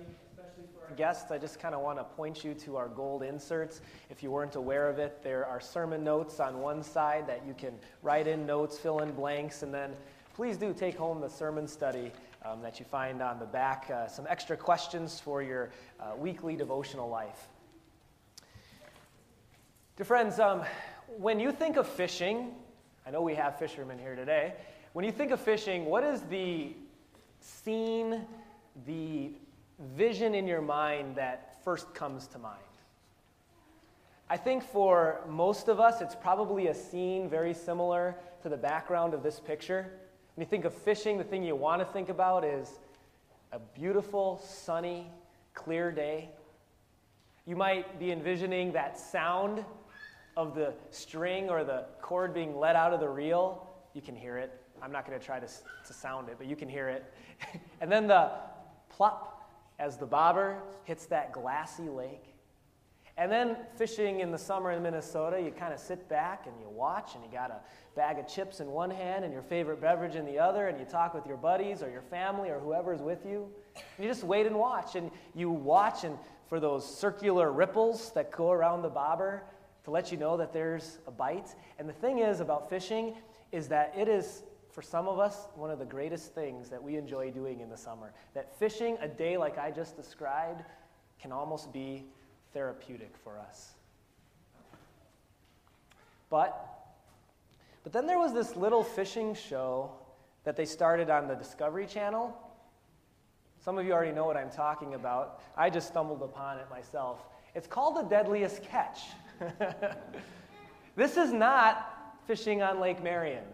especially for our guests. I just kind of want to point you to our gold inserts. If you weren't aware of it, there are sermon notes on one side that you can write in notes, fill in blanks, and then please do take home the sermon study um, that you find on the back. Uh, some extra questions for your uh, weekly devotional life. Dear friends, um, when you think of fishing, I know we have fishermen here today. When you think of fishing, what is the scene, the vision in your mind that first comes to mind? I think for most of us, it's probably a scene very similar to the background of this picture. When you think of fishing, the thing you want to think about is a beautiful, sunny, clear day. You might be envisioning that sound of the string or the cord being let out of the reel. You can hear it. I'm not going to try to, sound it, but you can hear it. and then the plop as the bobber hits that glassy lake. And then fishing in the summer in Minnesota, you kind of sit back and you watch, and you got a bag of chips in one hand and your favorite beverage in the other, and you talk with your buddies or your family or whoever's with you. And you just wait and watch, and you watch and for those circular ripples that go around the bobber to let you know that there's a bite. And the thing is about fishing is that it is for some of us, one of the greatest things that we enjoy doing in the summer. That fishing a day like I just described can almost be therapeutic for us. But but then there was this little fishing show that they started on the Discovery Channel. Some of you already know what I'm talking about. I just stumbled upon it myself. It's called The Deadliest Catch. this is not fishing on Lake Marion.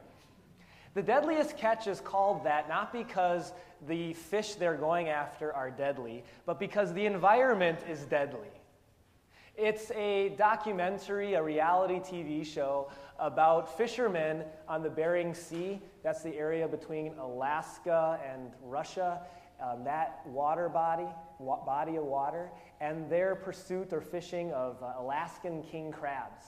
The deadliest catch is called that not because the fish they're going after are deadly, but because the environment is deadly. It's a documentary, a reality TV show about fishermen on the Bering Sea. That's the area between Alaska and Russia. Um, that water body, wa- body of water, and their pursuit or fishing of uh, Alaskan king crabs.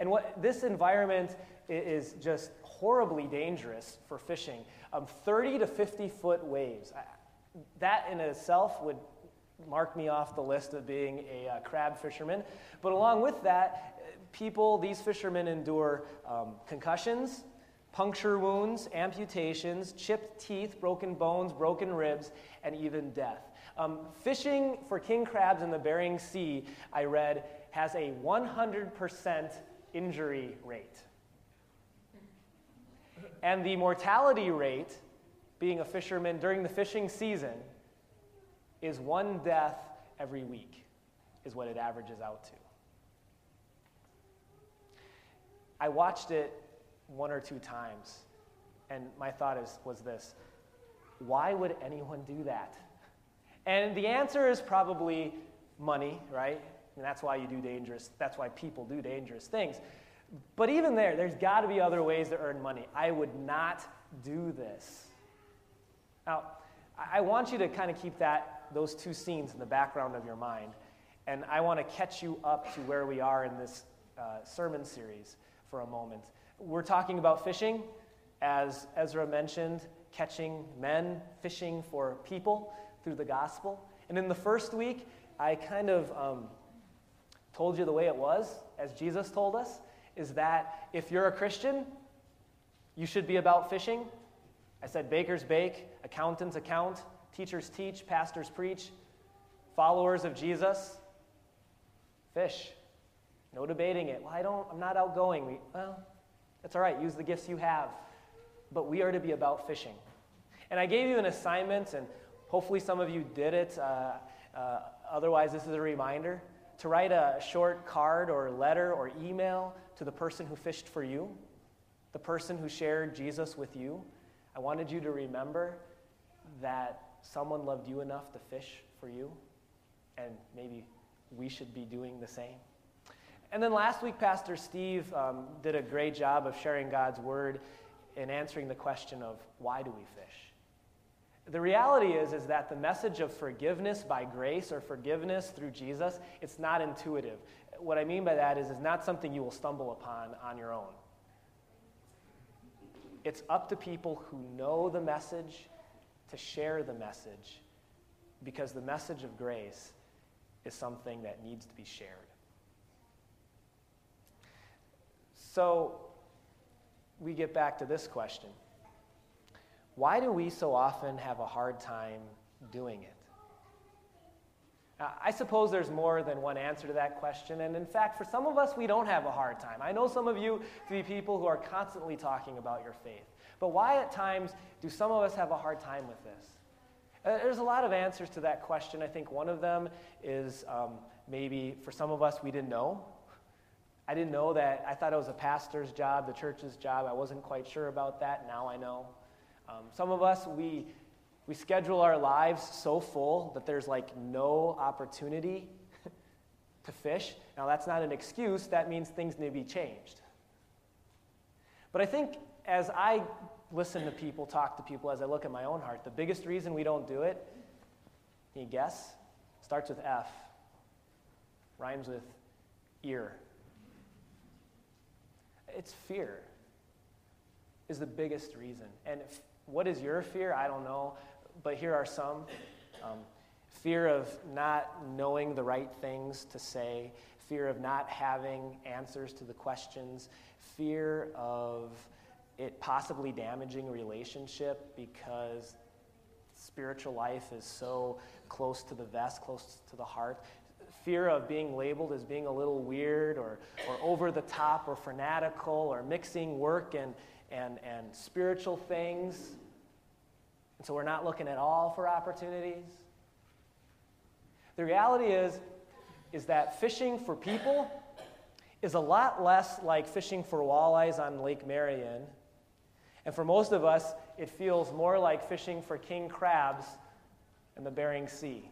And what this environment is just horribly dangerous for fishing. Um, 30 to 50 foot waves. That in itself would mark me off the list of being a uh, crab fisherman. But along with that, people, these fishermen endure um, concussions, puncture wounds, amputations, chipped teeth, broken bones, broken ribs, and even death. Um, fishing for king crabs in the Bering Sea, I read, has a 100% injury rate. And the mortality rate, being a fisherman during the fishing season, is one death every week, is what it averages out to. I watched it one or two times, and my thought is, was this why would anyone do that? And the answer is probably money, right? And that's why you do dangerous, that's why people do dangerous things. But even there, there's got to be other ways to earn money. I would not do this. Now, I want you to kind of keep that, those two scenes in the background of your mind. And I want to catch you up to where we are in this uh, sermon series for a moment. We're talking about fishing, as Ezra mentioned, catching men, fishing for people through the gospel. And in the first week, I kind of um, told you the way it was, as Jesus told us, is that if you're a Christian, you should be about fishing. I said bakers bake, accountants account, teachers teach, pastors preach, followers of Jesus, fish. No debating it. Well, I don't, I'm not outgoing. We, well, that's all right. Use the gifts you have. But we are to be about fishing. And I gave you an assignment, and hopefully some of you did it. Uh, uh, otherwise, this is a reminder to write a short card or letter or email to the person who fished for you, the person who shared Jesus with you. I wanted you to remember that someone loved you enough to fish for you, and maybe we should be doing the same. And then last week, Pastor Steve um, did a great job of sharing God's word and answering the question of why do we fish? The reality is, is that the message of forgiveness by grace or forgiveness through Jesus, it's not intuitive. What I mean by that is it's not something you will stumble upon on your own. It's up to people who know the message to share the message because the message of grace is something that needs to be shared. So we get back to this question Why do we so often have a hard time doing it? I suppose there's more than one answer to that question, and in fact, for some of us, we don't have a hard time. I know some of you to be people who are constantly talking about your faith. But why at times do some of us have a hard time with this? Uh, there's a lot of answers to that question. I think one of them is um, maybe for some of us, we didn't know. I didn't know that. I thought it was a pastor's job, the church's job. I wasn't quite sure about that. Now I know. Um, some of us, we we schedule our lives so full that there's like no opportunity to fish. Now, that's not an excuse, that means things need to be changed. But I think as I listen to people, talk to people, as I look at my own heart, the biggest reason we don't do it, can you guess? Starts with F, rhymes with ear. It's fear, is the biggest reason. And what is your fear? I don't know but here are some um, fear of not knowing the right things to say, fear of not having answers to the questions, fear of it possibly damaging a relationship because spiritual life is so close to the vest, close to the heart. Fear of being labeled as being a little weird or, or over the top or fanatical or mixing work and, and, and spiritual things. And so we're not looking at all for opportunities. The reality is, is that fishing for people is a lot less like fishing for walleyes on Lake Marion. And for most of us, it feels more like fishing for king crabs in the Bering Sea.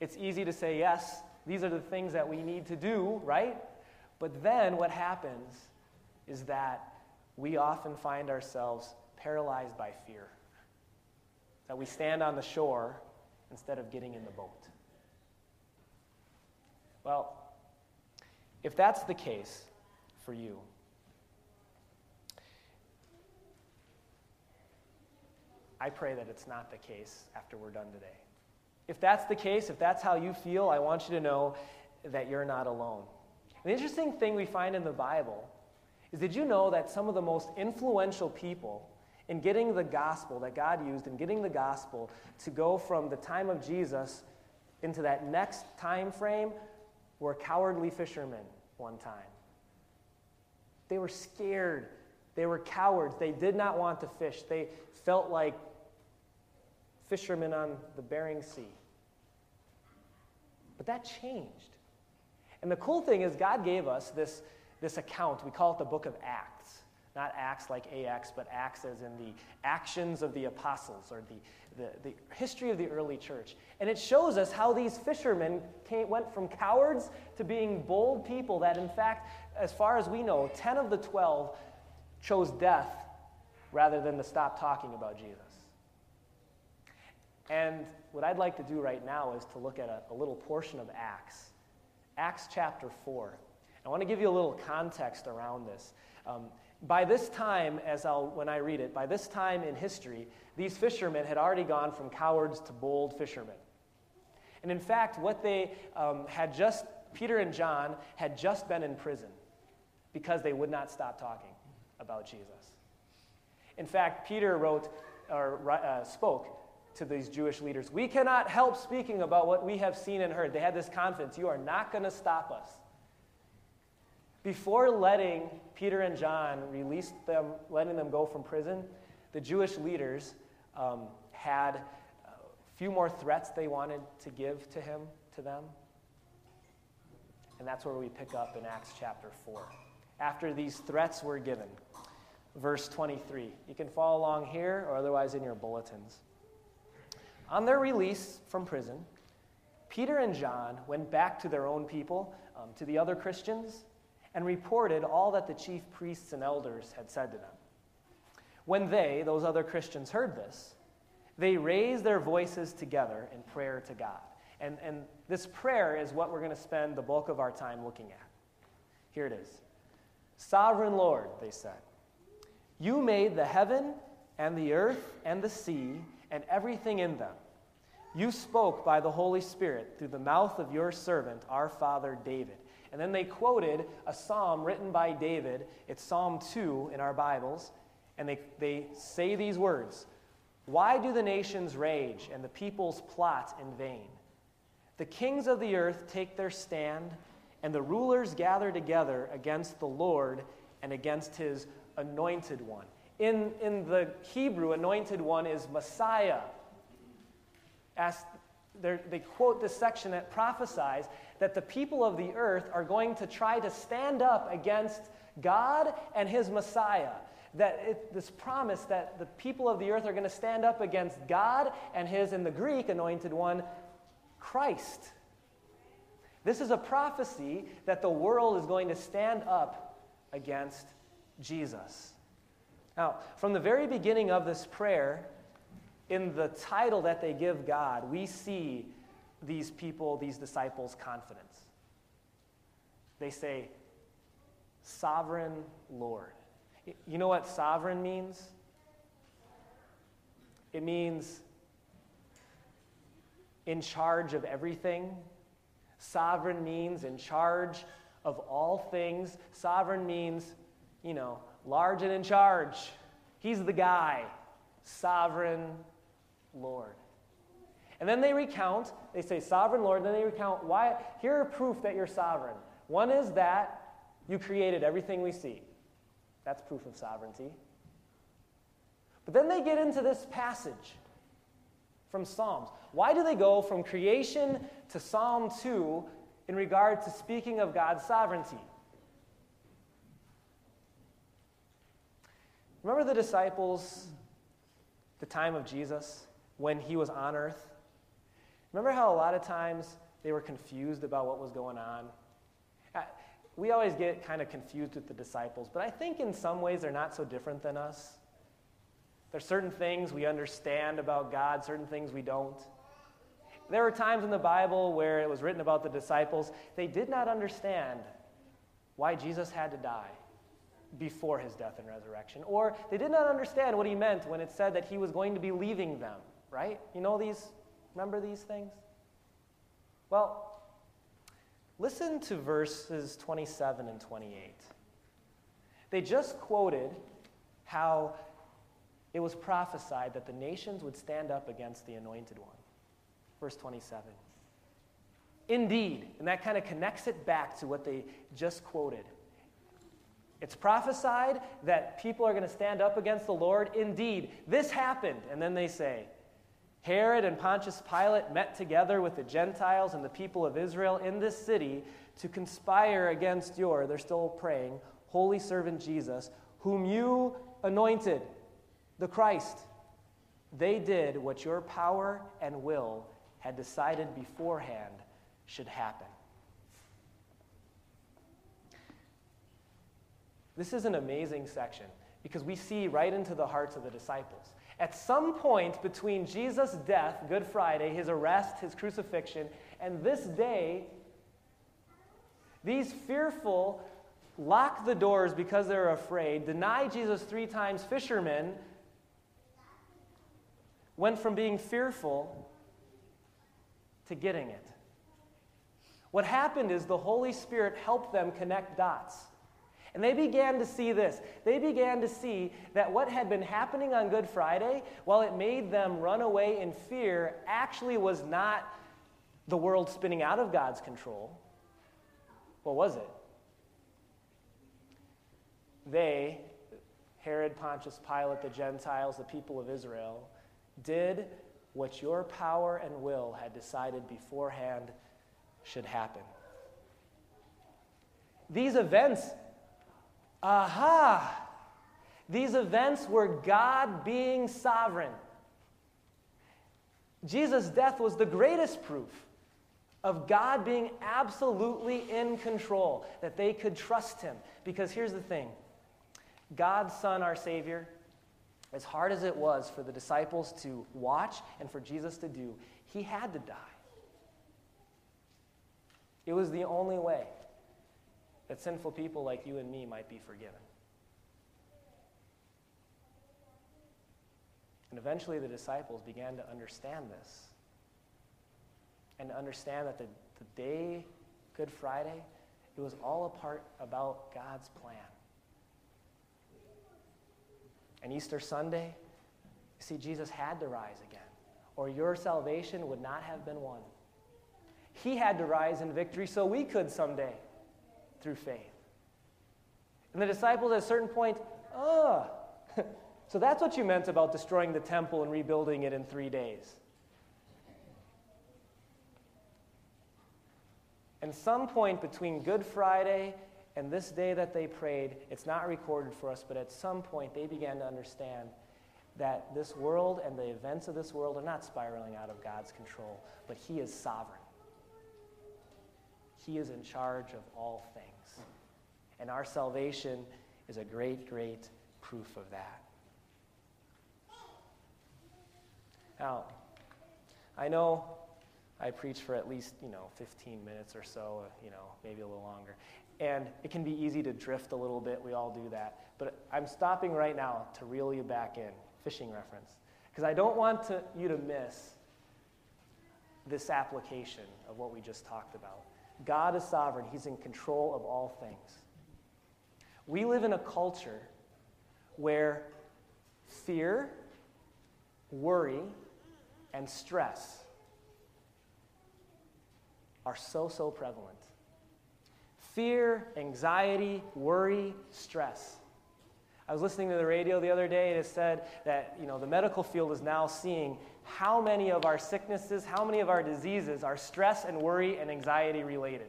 It's easy to say, yes, these are the things that we need to do, right? But then what happens is that we often find ourselves paralyzed by fear. That we stand on the shore instead of getting in the boat. Well, if that's the case for you, I pray that it's not the case after we're done today. If that's the case, if that's how you feel, I want you to know that you're not alone. The interesting thing we find in the Bible is did you know that some of the most influential people in getting the gospel that God used in getting the gospel to go from the time of Jesus into that next time frame were cowardly fishermen one time. They were scared. They were cowards. They did not want to fish. They felt like fishermen on the Bering Sea. But that changed. And the cool thing is, God gave us this, this account. We call it the book of Acts. Not Acts like AX, but Acts as in the actions of the apostles or the, the, the history of the early church. And it shows us how these fishermen came, went from cowards to being bold people that, in fact, as far as we know, 10 of the 12 chose death rather than to stop talking about Jesus. And what I'd like to do right now is to look at a, a little portion of Acts, Acts chapter 4. I want to give you a little context around this. Um, by this time, as I'll, when I read it, by this time in history, these fishermen had already gone from cowards to bold fishermen. And in fact, what they um, had just, Peter and John had just been in prison because they would not stop talking about Jesus. In fact, Peter wrote or uh, spoke to these Jewish leaders. We cannot help speaking about what we have seen and heard. They had this confidence. You are not going to stop us. Before letting Peter and John release them, letting them go from prison, the Jewish leaders um, had a few more threats they wanted to give to him, to them. And that's where we pick up in Acts chapter 4. After these threats were given, verse 23. You can follow along here or otherwise in your bulletins. On their release from prison, Peter and John went back to their own people, um, to the other Christians, and reported all that the chief priests and elders had said to them. When they, those other Christians, heard this, they raised their voices together in prayer to God. And, and this prayer is what we're going to spend the bulk of our time looking at. Here it is Sovereign Lord, they said, you made the heaven and the earth and the sea and everything in them. You spoke by the Holy Spirit through the mouth of your servant, our father David. And then they quoted a psalm written by David. It's Psalm 2 in our Bibles. And they, they say these words Why do the nations rage and the peoples plot in vain? The kings of the earth take their stand, and the rulers gather together against the Lord and against his anointed one. In, in the Hebrew, anointed one is Messiah. As they quote this section that prophesies that the people of the earth are going to try to stand up against God and his Messiah. That it, this promise that the people of the earth are going to stand up against God and his, in the Greek, anointed one, Christ. This is a prophecy that the world is going to stand up against Jesus. Now, from the very beginning of this prayer, in the title that they give God, we see these people, these disciples' confidence. They say, Sovereign Lord. You know what sovereign means? It means in charge of everything. Sovereign means in charge of all things. Sovereign means, you know, large and in charge. He's the guy. Sovereign Lord. And then they recount, they say, Sovereign Lord, then they recount why. Here are proof that you're sovereign. One is that you created everything we see. That's proof of sovereignty. But then they get into this passage from Psalms. Why do they go from creation to Psalm 2 in regard to speaking of God's sovereignty? Remember the disciples, the time of Jesus, when he was on earth? Remember how a lot of times they were confused about what was going on? Uh, we always get kind of confused with the disciples, but I think in some ways they're not so different than us. There's certain things we understand about God, certain things we don't. There were times in the Bible where it was written about the disciples, they did not understand why Jesus had to die before his death and resurrection, or they did not understand what he meant when it said that he was going to be leaving them, right? You know these Remember these things? Well, listen to verses 27 and 28. They just quoted how it was prophesied that the nations would stand up against the anointed one. Verse 27. Indeed, and that kind of connects it back to what they just quoted. It's prophesied that people are going to stand up against the Lord. Indeed, this happened. And then they say, Herod and Pontius Pilate met together with the Gentiles and the people of Israel in this city to conspire against your, they're still praying, holy servant Jesus, whom you anointed, the Christ. They did what your power and will had decided beforehand should happen. This is an amazing section because we see right into the hearts of the disciples. At some point between Jesus' death, Good Friday, his arrest, his crucifixion, and this day, these fearful lock the doors because they're afraid, deny Jesus three times, fishermen went from being fearful to getting it. What happened is the Holy Spirit helped them connect dots. And they began to see this. They began to see that what had been happening on Good Friday, while it made them run away in fear, actually was not the world spinning out of God's control. What was it? They, Herod, Pontius Pilate, the Gentiles, the people of Israel, did what your power and will had decided beforehand should happen. These events Aha! These events were God being sovereign. Jesus' death was the greatest proof of God being absolutely in control, that they could trust Him. Because here's the thing God's Son, our Savior, as hard as it was for the disciples to watch and for Jesus to do, He had to die. It was the only way that sinful people like you and me might be forgiven. And eventually the disciples began to understand this and to understand that the, the day, Good Friday, it was all a part about God's plan. And Easter Sunday, you see, Jesus had to rise again, or your salvation would not have been won. He had to rise in victory so we could someday through faith. And the disciples at a certain point, oh, so that's what you meant about destroying the temple and rebuilding it in three days. And some point between Good Friday and this day that they prayed, it's not recorded for us, but at some point they began to understand that this world and the events of this world are not spiraling out of God's control, but He is sovereign. He is in charge of all things. And our salvation is a great, great proof of that. Now, I know I preach for at least, you know, 15 minutes or so, uh, you know, maybe a little longer. And it can be easy to drift a little bit. We all do that. But I'm stopping right now to reel you back in, fishing reference. Because I don't want to, you to miss this application of what we just talked about. God is sovereign, He's in control of all things. We live in a culture where fear, worry, and stress are so, so prevalent. Fear, anxiety, worry, stress. I was listening to the radio the other day and it said that you know, the medical field is now seeing how many of our sicknesses, how many of our diseases are stress and worry and anxiety related.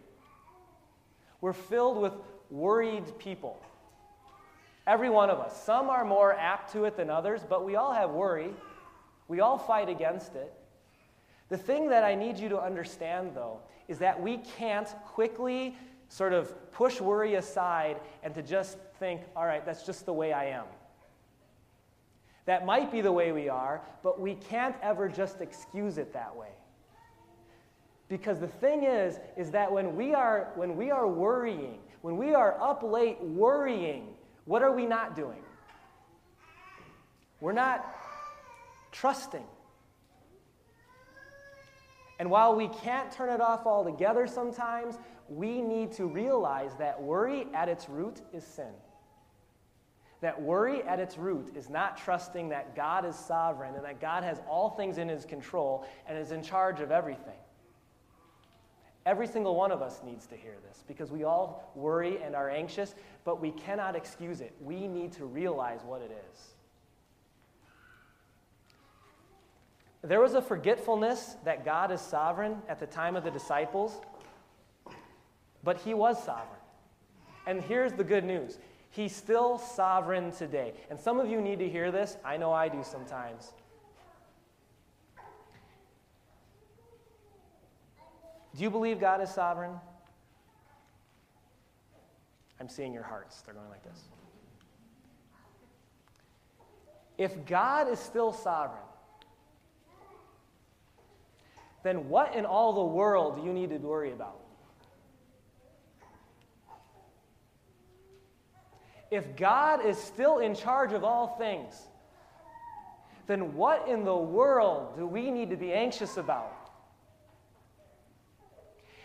We're filled with worried people. Every one of us. Some are more apt to it than others, but we all have worry. We all fight against it. The thing that I need you to understand, though, is that we can't quickly sort of push worry aside and to just think, all right, that's just the way I am. That might be the way we are, but we can't ever just excuse it that way. Because the thing is, is that when we are, when we are worrying, when we are up late worrying, what are we not doing? We're not trusting. And while we can't turn it off altogether sometimes, we need to realize that worry at its root is sin. That worry at its root is not trusting that God is sovereign and that God has all things in his control and is in charge of everything. Every single one of us needs to hear this because we all worry and are anxious, but we cannot excuse it. We need to realize what it is. There was a forgetfulness that God is sovereign at the time of the disciples, but He was sovereign. And here's the good news He's still sovereign today. And some of you need to hear this. I know I do sometimes. Do you believe God is sovereign? I'm seeing your hearts. They're going like this. If God is still sovereign, then what in all the world do you need to worry about? If God is still in charge of all things, then what in the world do we need to be anxious about?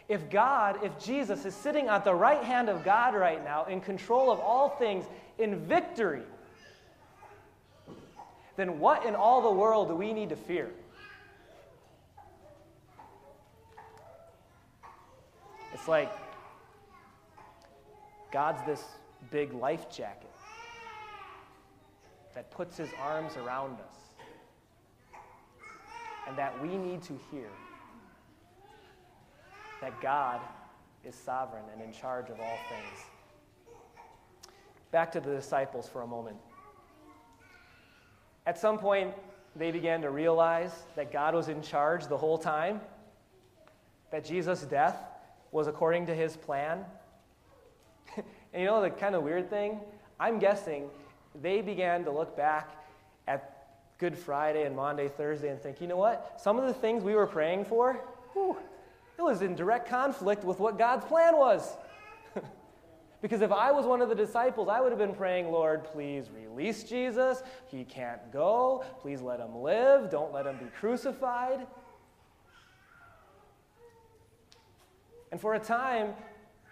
If God, if Jesus is sitting at the right hand of God right now, in control of all things, in victory, then what in all the world do we need to fear? It's like God's this big life jacket that puts his arms around us and that we need to hear that God is sovereign and in charge of all things. Back to the disciples for a moment. At some point, they began to realize that God was in charge the whole time, that Jesus' death was according to his plan. And you know the kind of weird thing? I'm guessing they began to look back at Good Friday and Maundy, Thursday, and think, you know what? Some of the things we were praying for, whew, it was in direct conflict with what God's plan was. Because if I was one of the disciples, I would have been praying, Lord, please release Jesus. He can't go. Please let him live. Don't let him be crucified. And for a time,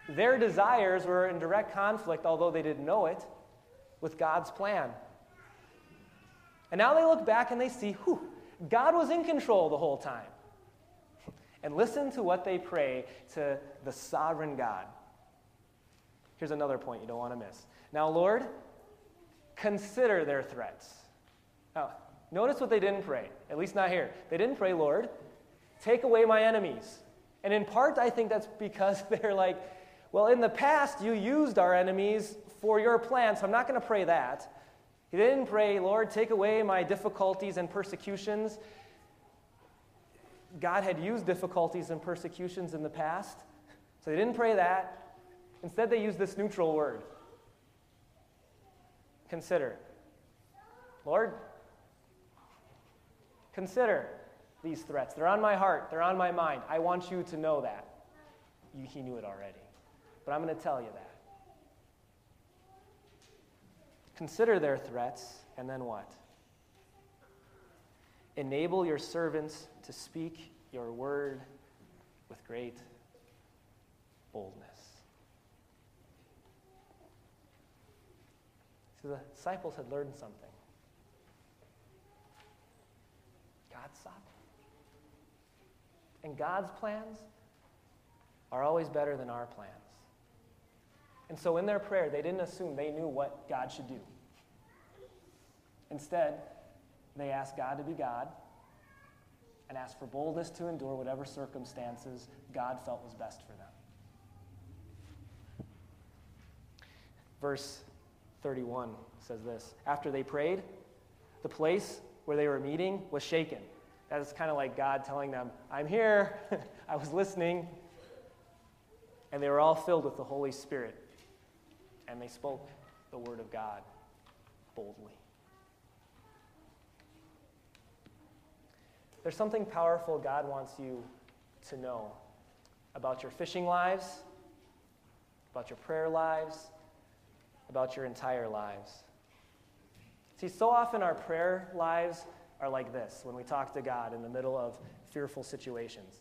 their desires were in direct conflict, although they didn't know it, with God's plan. And now they look back and they see, whew, God was in control the whole time. And listen to what they pray to the sovereign God. Here's another point you don't want to miss. Now, Lord, consider their threats. Now, notice what they didn't pray, at least not here. They didn't pray, Lord, take away my enemies. And in part, I think that's because they're like, well, in the past, you used our enemies for your plan, so I'm not going to pray that. He didn't pray, Lord, take away my difficulties and persecutions. God had used difficulties and persecutions in the past, so they didn't pray that. Instead, they used this neutral word consider. Lord, consider these threats. They're on my heart, they're on my mind. I want you to know that. He knew it already. But I'm going to tell you that. Consider their threats, and then what? Enable your servants to speak your word with great boldness. See, the disciples had learned something. God's sovereign. And God's plans are always better than our plans. And so in their prayer, they didn't assume they knew what God should do. Instead, they asked God to be God and asked for boldness to endure whatever circumstances God felt was best for them. Verse 31 says this After they prayed, the place where they were meeting was shaken. That is kind of like God telling them, I'm here, I was listening. And they were all filled with the Holy Spirit. And they spoke the word of God boldly. There's something powerful God wants you to know about your fishing lives, about your prayer lives, about your entire lives. See, so often our prayer lives are like this when we talk to God in the middle of fearful situations.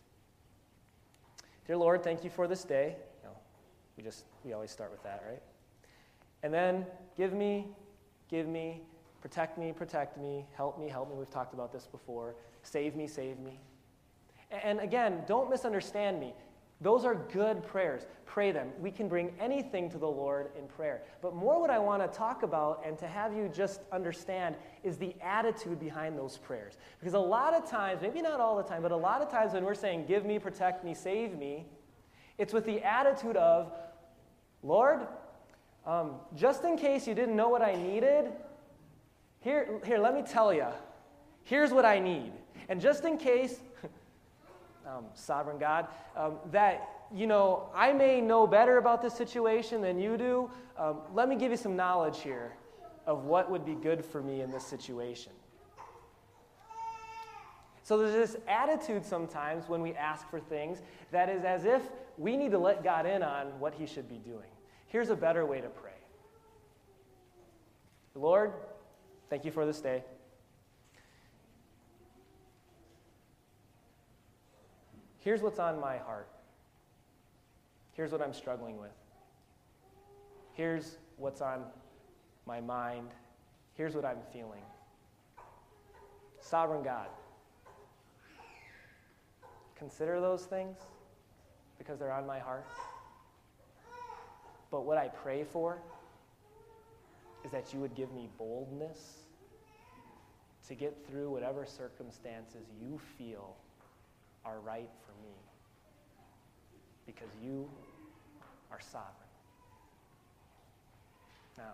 Dear Lord, thank you for this day. No, we just we always start with that, right? And then give me, give me, protect me, protect me, help me, help me. We've talked about this before. Save me, save me. And again, don't misunderstand me. Those are good prayers. Pray them. We can bring anything to the Lord in prayer. But more what I want to talk about and to have you just understand is the attitude behind those prayers. Because a lot of times, maybe not all the time, but a lot of times when we're saying, give me, protect me, save me, it's with the attitude of, Lord, um, just in case you didn't know what I needed, here, here, let me tell you. Here's what I need. And just in case um, sovereign God, um, that, you know, I may know better about this situation than you do. Um, let me give you some knowledge here of what would be good for me in this situation. So there's this attitude sometimes when we ask for things that is as if we need to let God in on what he should be doing. Here's a better way to pray Lord, thank you for this day. Here's what's on my heart. Here's what I'm struggling with. Here's what's on my mind. Here's what I'm feeling. Sovereign God. Consider those things because they're on my heart. But what I pray for is that you would give me boldness to get through whatever circumstances you feel are right for me because you are sovereign. Now,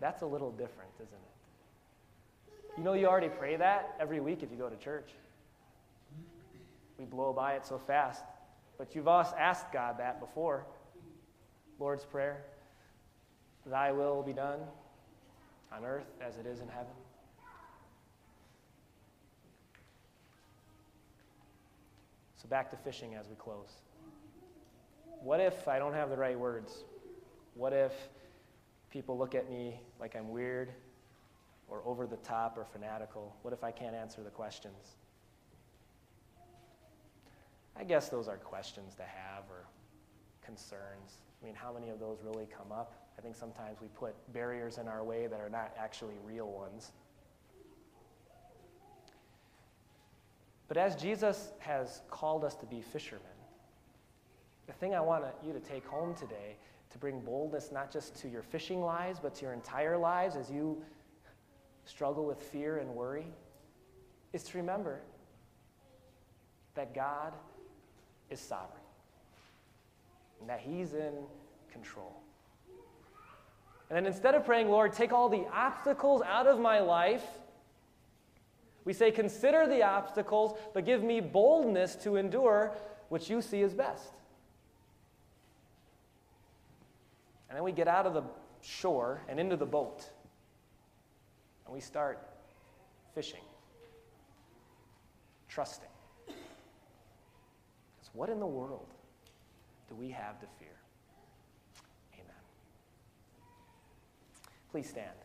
that's a little different, isn't it? You know, you already pray that every week if you go to church. We blow by it so fast. But you've also asked God that before. Lord's Prayer Thy will be done on earth as it is in heaven. So back to fishing as we close. What if I don't have the right words? What if people look at me like I'm weird or over the top or fanatical? What if I can't answer the questions? I guess those are questions to have or concerns. I mean, how many of those really come up? I think sometimes we put barriers in our way that are not actually real ones. But as Jesus has called us to be fishermen, the thing I want you to take home today to bring boldness not just to your fishing lives, but to your entire lives as you struggle with fear and worry, is to remember that God is sovereign and that He's in control. And then instead of praying, Lord, take all the obstacles out of my life, we say, Consider the obstacles, but give me boldness to endure which you see is best. And then we get out of the shore and into the boat, and we start fishing, trusting. What in the world do we have to fear? Amen. Please stand.